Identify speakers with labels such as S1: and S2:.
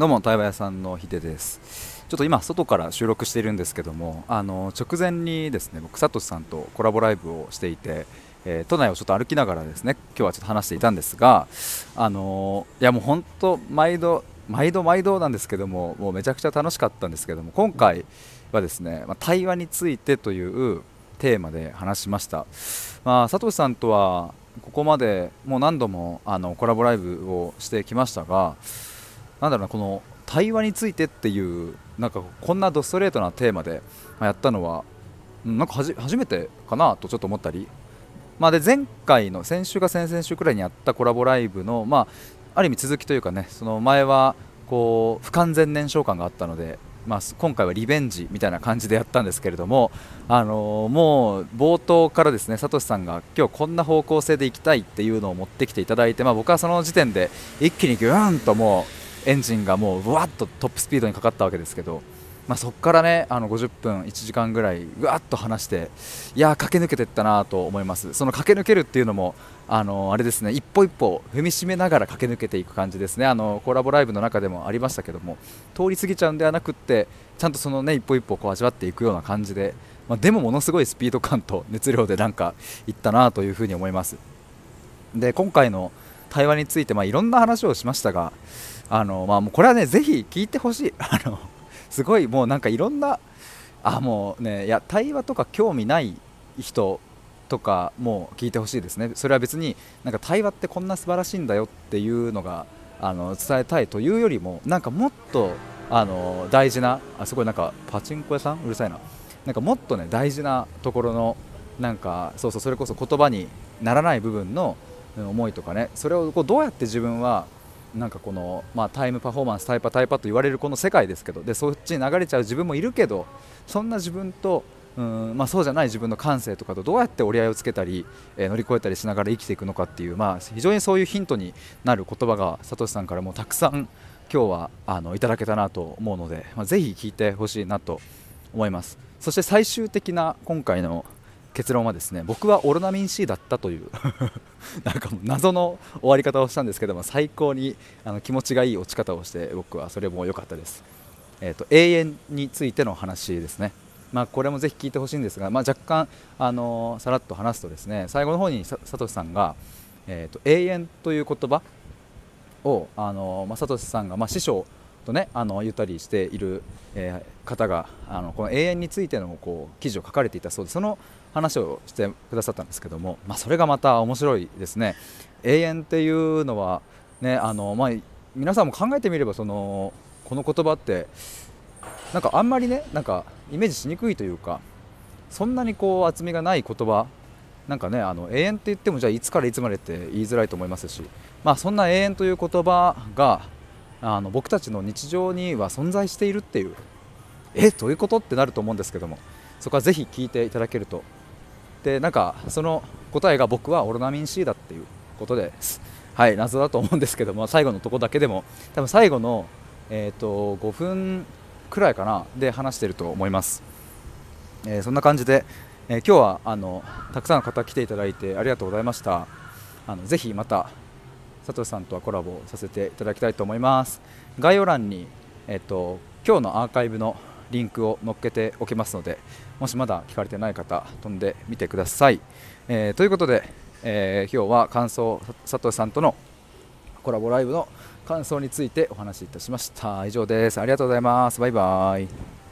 S1: どうも対話屋さんのヒデです。ちょっと今外から収録しているんですけどもあの直前にですね僕サトシさんとコラボライブをしていて、えー、都内をちょっと歩きながらですね今日はちょっと話していたんですがあのいやもう本当毎度毎度毎度なんですけどももうめちゃくちゃ楽しかったんですけども今回はですね、まあ、対話についてというテーマで話しました、まあ、佐藤さんとはここまでもう何度もあのコラボライブをしてきましたがなんだろうなこの対話についてっていうなんかこんなドストレートなテーマでやったのはなんか初めてかなとちょっと思ったり、まあ、で前回の先週か先々週くらいにやったコラボライブの、まあ、ある意味続きというかねその前はこう不完全燃焼感があったのでまあ、今回はリベンジみたいな感じでやったんですけれども、あのー、もう冒頭からですねサトシさんが今日こんな方向性でいきたいっていうのを持ってきていただいて、まあ、僕はその時点で一気にギューンともうエンジンがもうぶわっとトップスピードにかかったわけですけど、まあ、そこからねあの50分、1時間ぐらいうわっと話していや駆け抜けていったなと思います。その駆け抜けるっていうのもあのあれですね一歩一歩踏みしめながら駆け抜けていく感じですね。あのコラボライブの中でもありましたけども通り過ぎちゃうんではなくってちゃんとそのね一歩一歩こう味わっていくような感じで、まあ、でもものすごいスピード感と熱量でなんかいったなというふうに思います。で今回の対話についてまあいろんな話をしましたがあのまあもうこれはねぜひ聞いてほしい。あのすごいもうなんかいろんなあもうねいや対話とか興味ない人とかも聞いてほしいですね。それは別になんか対話ってこんな素晴らしいんだよっていうのがあの伝えたいというよりもなんかもっとあの大事なあすごいなんかパチンコ屋さん？うるさいな。なんかもっとね大事なところのなんかそうそうそれこそ言葉にならない部分の思いとかね。それをこうどうやって自分はなんかこの、まあ、タイムパフォーマンスタイパタイパと言われるこの世界ですけどでそっちに流れちゃう自分もいるけどそんな自分とうんまあ、そうじゃない自分の感性とかとどうやって折り合いをつけたり、えー、乗り越えたりしながら生きていくのかっていう、まあ、非常にそういうヒントになる言葉がサトシさんからもたくさん今日はあのいただけたなと思うので、まあ、ぜひ聞いてほしいなと思います。そして最終的な今回の結論はですね僕はオロナミン C だったという なんか謎の終わり方をしたんですけども最高にあの気持ちがいい落ち方をして僕はそれも良かったです、えーと永遠についての話ですね。まあ、これもぜひ聞いてほしいんですが、まあ、若干、あのさらっと話すとですね最後の方にさとしさんが、えーと、永遠という言葉を、あのまあ、さとしさんが、まあ、師匠とねあの言ったりしている、えー、方があのこの永遠についてのこう記事を書かれていたそうでその話をしてくださったんですけども、まあ、それがまた面白いですね。永遠っていうのはねあの、まあ、皆さんも考えてみればそのこの言葉ってなんかあんまりねなんかイメージしにくいというかそんなにこう厚みがない言葉なんかねあの永遠って言ってもじゃあいつからいつまでって言いづらいと思いますし、まあ、そんな永遠という言葉があの僕たちの日常には存在しているっていうえどういうこと？ってなると思うんですけどもそこはぜひ聞いていただけるとでなんかその答えが僕はオロナミン C だっていうことです。はい謎だと思うんですけども最後のとこだけでも多分最後の、えーと5分くらいかなで話してると思います、えー、そんな感じで、えー、今日はあのたくさんの方来ていただいてありがとうございました。あのぜひまた佐藤さんとはコラボさせていただきたいと思います。概要欄に、えーと、今日のアーカイブのリンクを載っけておきますのでもしまだ聞かれてない方飛んでみてください、えー、ということで、えー、今日は感想佐藤さんとのコラボライブの感想についてお話しいたしました。以上です。ありがとうございます。バイバイ。